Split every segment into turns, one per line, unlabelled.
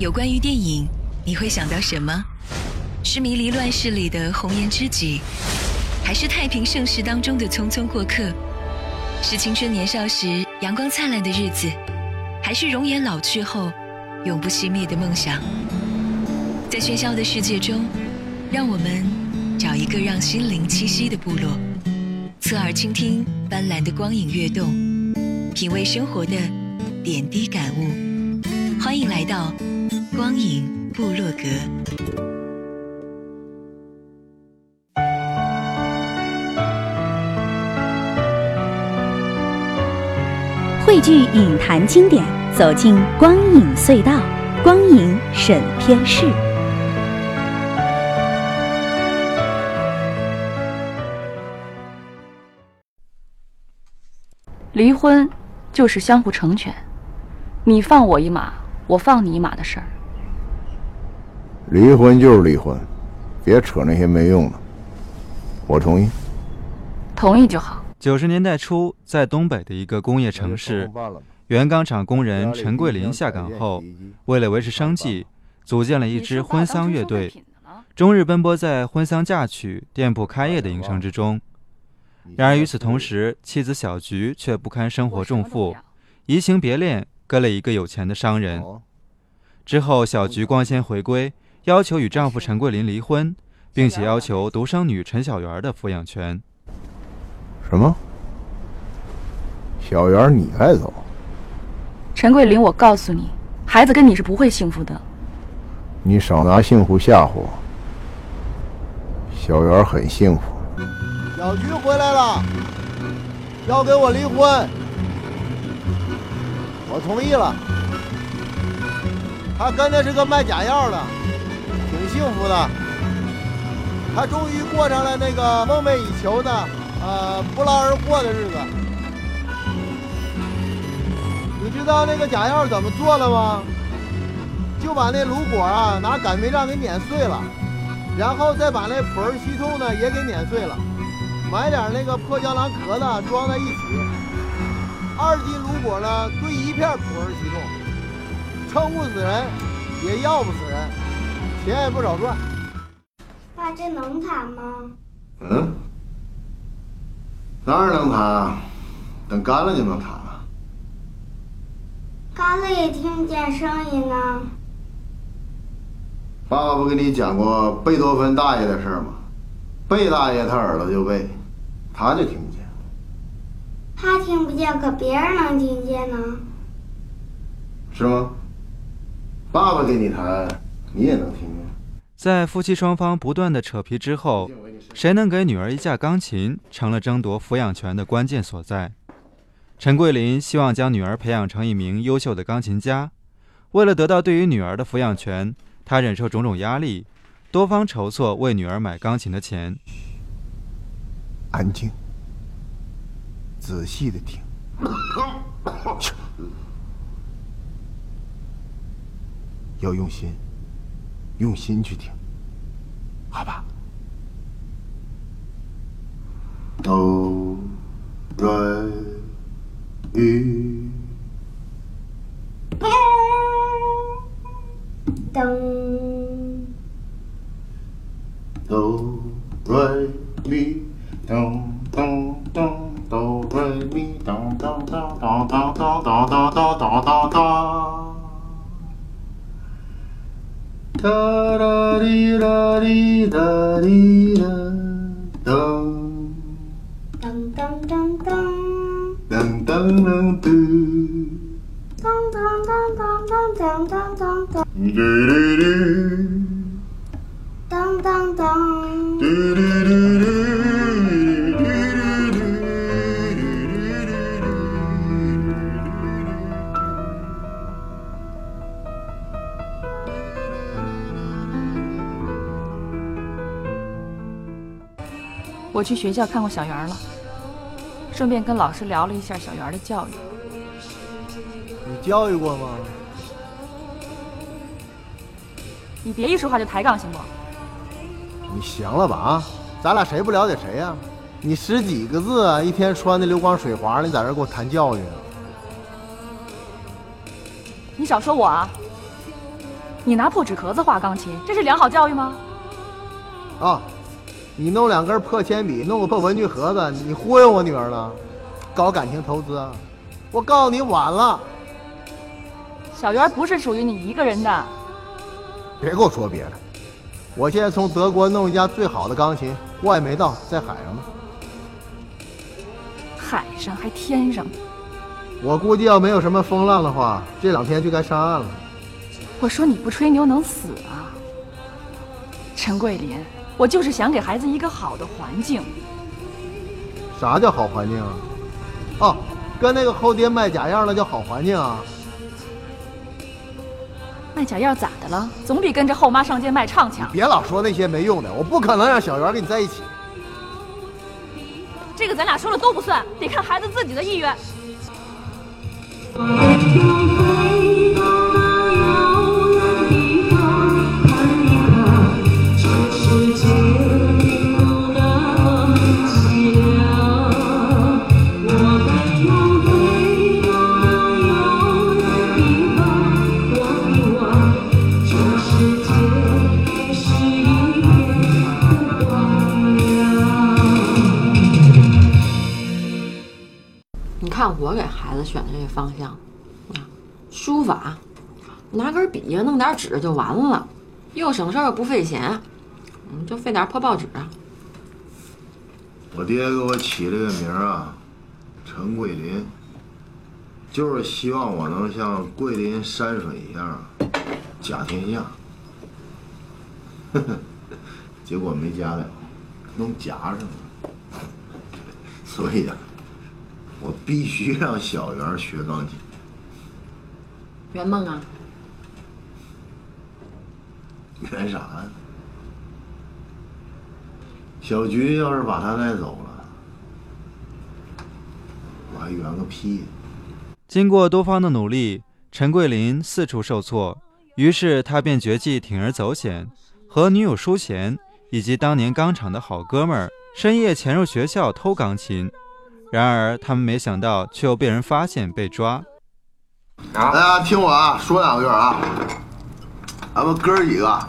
有关于电影，你会想到什么？是迷离乱世里的红颜知己，还是太平盛世当中的匆匆过客？是青春年少时阳光灿烂的日子，还是容颜老去后永不熄灭的梦想？在喧嚣的世界中，让我们找一个让心灵栖息的部落，侧耳倾听斑斓的光影跃动，品味生活的点滴感悟。欢迎来到。光影部落格，
汇聚影坛经典，走进光影隧道，光影审片室。
离婚就是相互成全，你放我一马，我放你一马的事儿。
离婚就是离婚，别扯那些没用的。我同意，
同意就好。
九十年代初，在东北的一个工业城市，原钢厂工人陈桂林下岗后，为了维持生计，组建了一支婚丧乐队，终日奔波在婚丧嫁娶、店铺开业的营生之中。然而与此同时，妻子小菊却不堪生活重负，移情别恋，跟了一个有钱的商人。之后，小菊光鲜回归。要求与丈夫陈桂林离婚，并且要求独生女陈小媛的抚养权。
什么？小媛你带走？
陈桂林，我告诉你，孩子跟你是不会幸福的。
你少拿幸福吓唬我。小媛很幸福。
小菊回来了，要跟我离婚，我同意了。他跟的是个卖假药的。挺幸福的，他终于过上了那个梦寐以求的，呃，不劳而获的日子。你知道那个假药怎么做的吗？就把那卤果啊拿擀面杖给碾碎了，然后再把那普洱西痛呢也给碾碎了，买点那个破胶囊壳子装在一起，二斤卤果呢兑一片普洱西痛，撑不死人，也要不死人。钱也不少赚。
爸，这能弹吗？
嗯，当然能弹，等干了就能弹了。
干了也听不见声音呢。
爸爸不跟你讲过贝多芬大爷的事吗？贝大爷他耳朵就背，他就听不见。
他听不见，可别人能听见呢。
是吗？爸爸给你弹。你也能听见。
在夫妻双方不断的扯皮之后，谁能给女儿一架钢琴，成了争夺抚养权的关键所在。陈桂林希望将女儿培养成一名优秀的钢琴家，为了得到对于女儿的抚养权，他忍受种种压力，多方筹措为女儿买钢琴的钱。
安静，仔细的听。要用心。用心去听，好吧。哆来咪，
噔，
哆来咪，噔噔噔，哆来咪，噔噔噔噔噔噔噔噔噔噔噔。哒啦哩啦哩哒哩啦，噔
噔噔噔噔，
噔噔噔嘟，
噔噔噔噔噔噔噔噔，
嘟嘟嘟，
噔噔噔，
嘟嘟嘟嘟。
我去学校看过小圆了，顺便跟老师聊了一下小圆的教育。
你教育过吗？
你别一说话就抬杠行不？
你行了吧啊！咱俩谁不了解谁呀？你十几个字啊，一天穿的流光水滑，你在这给我谈教育？
你少说我啊！你拿破纸壳子画钢琴，这是良好教育吗？
啊，你弄两根破铅笔，弄个破文具盒子，你忽悠我女儿呢？搞感情投资啊？我告诉你晚了。
小圆不是属于你一个人的。
别给我说别的，我现在从德国弄一架最好的钢琴，货还没到，在海上呢。
海上还天上？
我估计要没有什么风浪的话，这两天就该上岸了。
我说你不吹牛能死啊？陈桂林，我就是想给孩子一个好的环境。
啥叫好环境啊？哦，跟那个后爹卖假药那叫好环境啊？
卖假药咋的了？总比跟着后妈上街卖唱强。
别老说那些没用的，我不可能让小圆跟你在一起。
这个咱俩说了都不算，得看孩子自己的意愿。
点纸就完了，又省事儿又不费钱，嗯，就费点破报纸啊。
我爹给我起了个名儿啊，陈桂林，就是希望我能像桂林山水一样，甲天下。呵呵，结果没夹了，弄夹上了，所以呀。我必须让小圆学钢琴，
圆梦啊！
圆啥呀？小菊要是把他带走了，我还圆个屁！
经过多方的努力，陈桂林四处受挫，于是他便决计铤而走险，和女友淑贤以及当年钢厂的好哥们儿深夜潜入学校偷钢琴。然而，他们没想到，却又被人发现被抓。
大家听我啊，说两句啊。咱们哥几个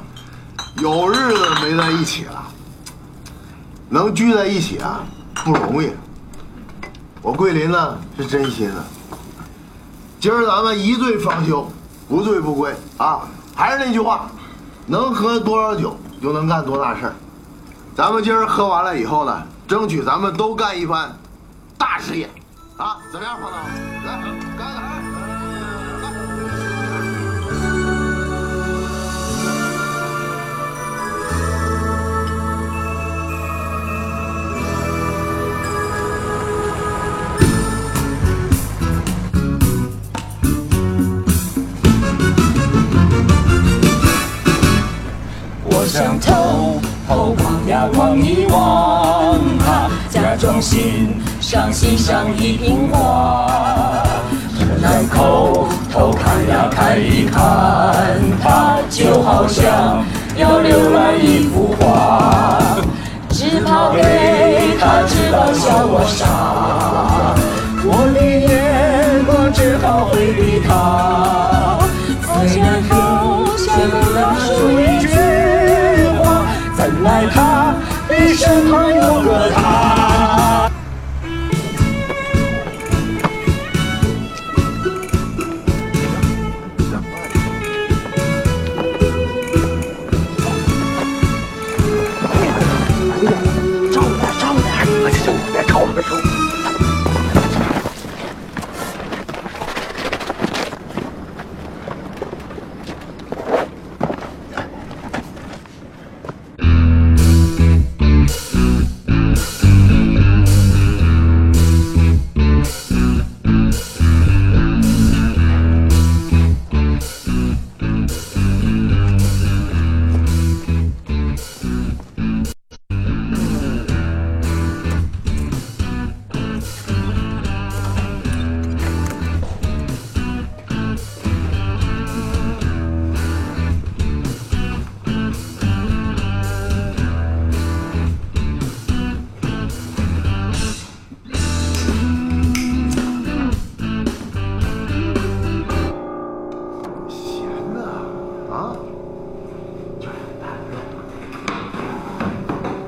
有日子没在一起了，能聚在一起啊不容易。我桂林呢是真心的。今儿咱们一醉方休，不醉不归啊！还是那句话，能喝多少酒就能干多大事儿。咱们今儿喝完了以后呢，争取咱们都干一番。大事业，啊，怎么样，黄导？来，干
了！心。上欣赏一瓶花，然后偷看呀看一看，它就好像要浏览一幅画，只怕被他知道笑我傻，我的眼光只好回避他。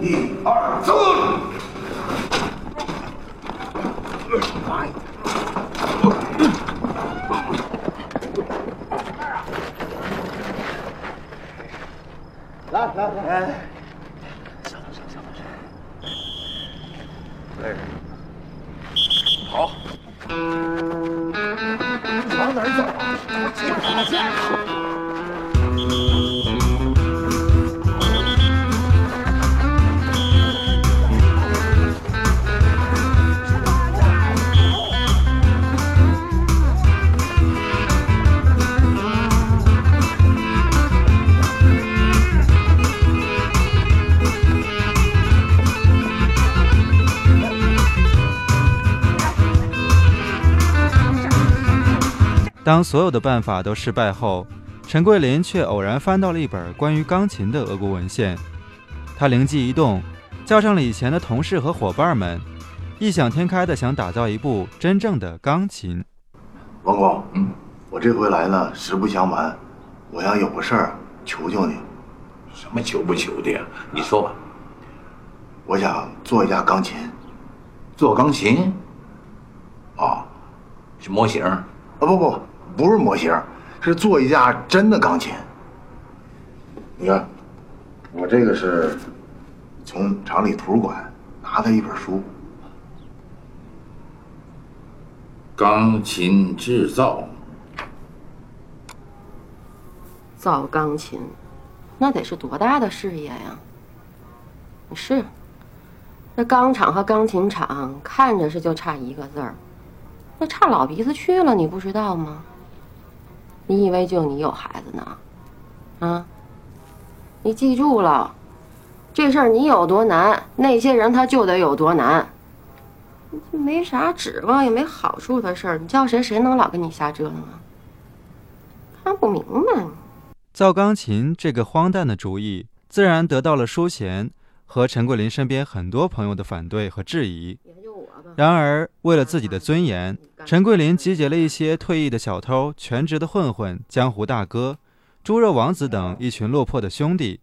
一
二走！来来来！
当所有的办法都失败后，陈桂林却偶然翻到了一本关于钢琴的俄国文献。他灵机一动，叫上了以前的同事和伙伴们，异想天开的想打造一部真正的钢琴。
王工，嗯，我这回来呢，实不相瞒，我想有个事儿求求你。
什么求不求的呀？你说吧。
我想做一架钢琴。
做钢琴？
啊，
是模型？啊
不不，不是模型，是做一架真的钢琴。你看，我这个是从厂里图书馆拿的一本书。
钢琴制造，
造钢琴，那得是多大的事业呀！是，那钢厂和钢琴厂看着是就差一个字儿，那差老鼻子去了，你不知道吗？你以为就你有孩子呢？啊？你记住了，这事儿你有多难，那些人他就得有多难。没啥指望也没好处的事儿，你叫谁谁能老跟你瞎折腾啊？看不明白。
造钢琴这个荒诞的主意，自然得到了淑贤和陈桂林身边很多朋友的反对和质疑。然而，为了自己的尊严，陈桂林集结了一些退役的小偷、全职的混混、江湖大哥、猪肉王子等一群落魄的兄弟，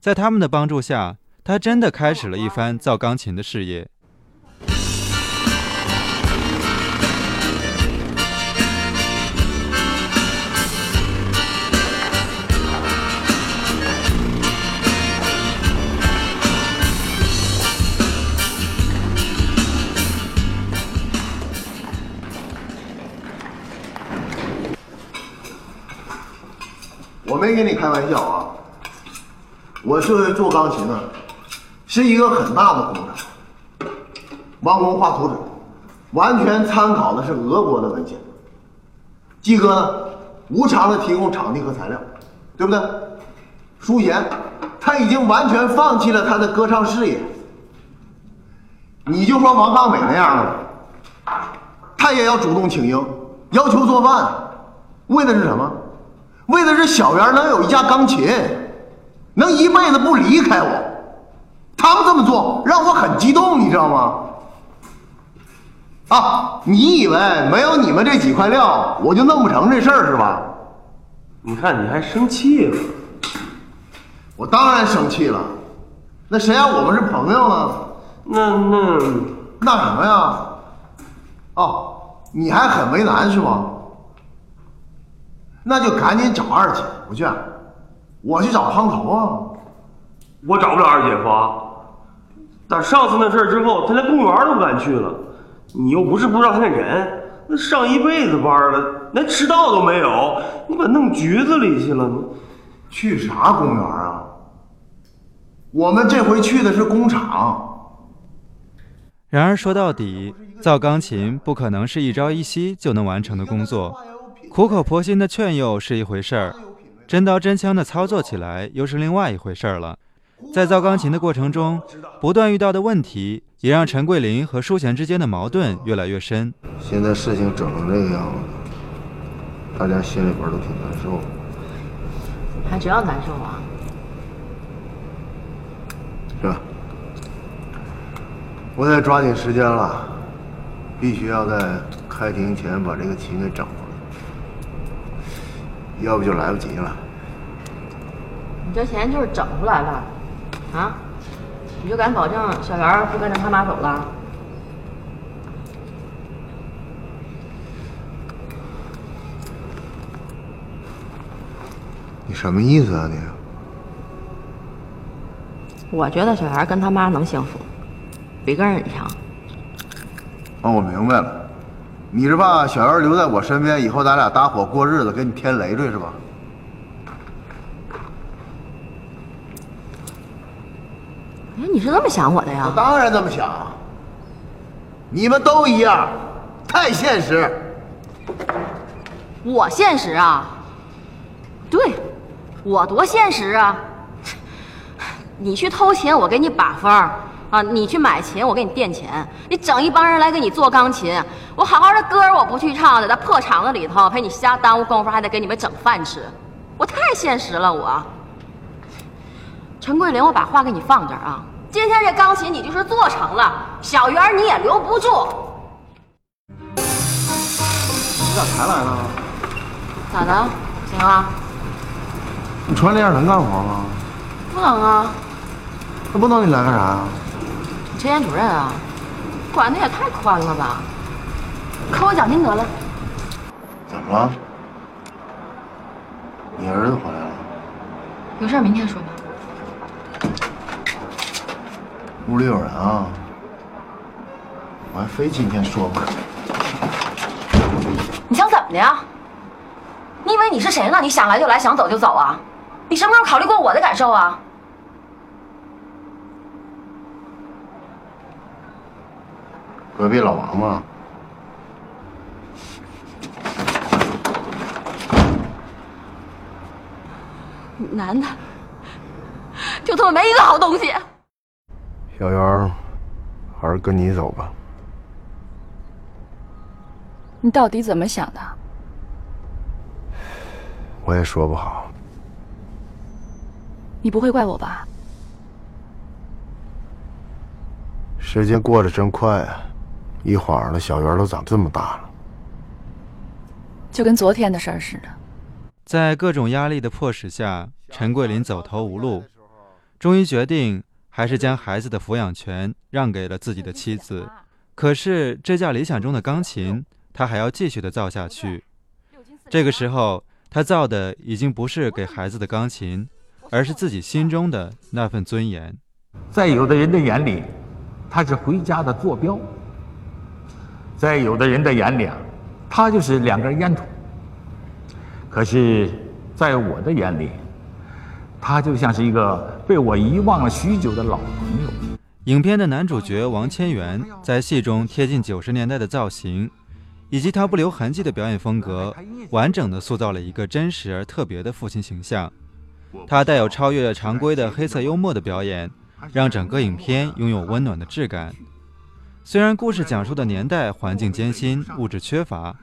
在他们的帮助下，他真的开始了一番造钢琴的事业。
没跟你开玩笑啊！我这做钢琴呢，是一个很大的工程。王工画图纸，完全参考的是俄国的文献。季哥呢，无偿的提供场地和材料，对不对？舒贤，他已经完全放弃了他的歌唱事业。你就说王大美那样的吧，他也要主动请缨，要求做饭，为的是什么？为的是小圆能有一架钢琴，能一辈子不离开我。他们这么做让我很激动，你知道吗？啊，你以为没有你们这几块料，我就弄不成这事儿是吧？
你看你还生气了？
我当然生气了。那谁让我们是朋友呢？
那那
那什么呀？哦，你还很为难是吗？那就赶紧找二姐夫去，我去找汤头啊！
我找不了二姐夫啊！打上次那事儿之后，他连公园都不敢去了。你又不是不知道他那人，那上一辈子班了，连迟到都没有，你把弄局子里去了。你
去啥公园啊？我们这回去的是工厂。
然而说到底，造钢琴不可能是一朝一夕就能完成的工作。苦口婆心的劝诱是一回事儿，真刀真枪的操作起来又是另外一回事儿了。在造钢琴的过程中，不断遇到的问题，也让陈桂林和舒贤之间的矛盾越来越深。
现在事情整成这个样子，大家心里边都挺难受。
还只要难受啊？
是吧？我得抓紧时间了，必须要在开庭前把这个琴给整回来，要不就来不及了。
你这钱就是整出来了，啊？你就敢保证小袁不跟着他妈走了？
你什么意思啊你？
我觉得小袁跟他妈能幸福，比跟人强。
哦，我明白了，你是怕小袁留在我身边，以后咱俩搭伙过日子，给你添累赘是吧？
哎，你是这么想我的呀？
我当然这么想。你们都一样，太现实。
我现实啊？对，我多现实啊！你去偷钱，我给你把风啊！你去买琴，我给你垫钱。你整一帮人来给你做钢琴，我好好的歌我不去唱，在那破厂子里头陪你瞎耽误功夫，还得给你们整饭吃。我太现实了，我。陈桂林，我把话给你放这儿啊！今天这钢琴你就是做成了，小圆你也留不住。
你咋才来呢？
咋的？行啊？
你穿这样能干活吗？
不能啊。
那不能你来干啥呀？
陈研主任啊，管的也太宽了吧？扣我奖金得了。
怎么了？你儿子回来了？
有事明天说吧。
屋里有人啊？我还非今天说不可。
你想怎么的呀？你以为你是谁呢？你想来就来，想走就走啊？你什么时候考虑过我的感受啊？
隔壁老王吗？
男的，就他妈没一个好东西。
小袁，还是跟你走吧。
你到底怎么想的？
我也说不好。
你不会怪我吧？
时间过得真快啊！一晃儿的，小圆都长这么大了，
就跟昨天的事儿似的。
在各种压力的迫使下，陈桂林走投无路，终于决定还是将孩子的抚养权让给了自己的妻子。可是这架理想中的钢琴，他还要继续的造下去。这个时候，他造的已经不是给孩子的钢琴，而是自己心中的那份尊严。
在有的人的眼里，他是回家的坐标；在有的人的眼里啊，他就是两根烟筒。可是，在我的眼里，他就像是一个被我遗忘了许久的老朋友。
影片的男主角王千源在戏中贴近九十年代的造型，以及他不留痕迹的表演风格，完整的塑造了一个真实而特别的父亲形象。他带有超越常规的黑色幽默的表演，让整个影片拥有温暖的质感。虽然故事讲述的年代环境艰辛，物质缺乏，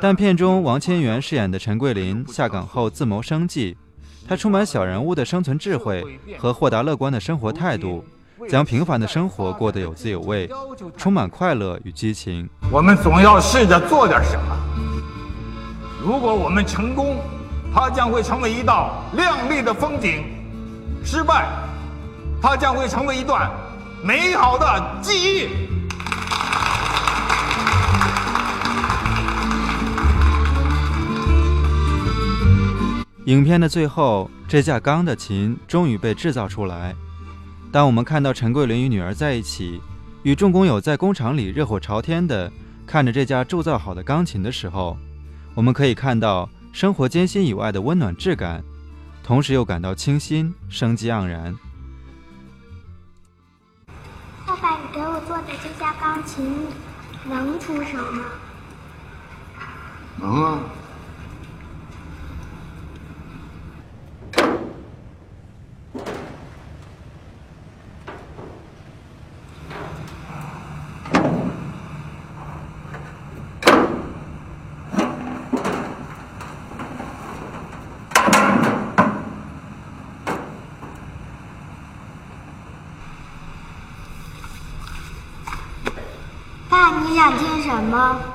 但片中王千源饰演的陈桂林下岗后自谋生计，他充满小人物的生存智慧和豁达乐观的生活态度，将平凡的生活过得有滋有味，充满快乐与激情。
我们总要试着做点什么。如果我们成功，它将会成为一道亮丽的风景；失败，它将会成为一段美好的记忆。
影片的最后，这架钢的琴终于被制造出来。当我们看到陈桂林与女儿在一起，与众工友在工厂里热火朝天的看着这架铸造好的钢琴的时候，我们可以看到生活艰辛以外的温暖质感，同时又感到清新、生机盎然。
爸爸，你给我做的这架钢琴能出声吗？
能啊。
你见什么？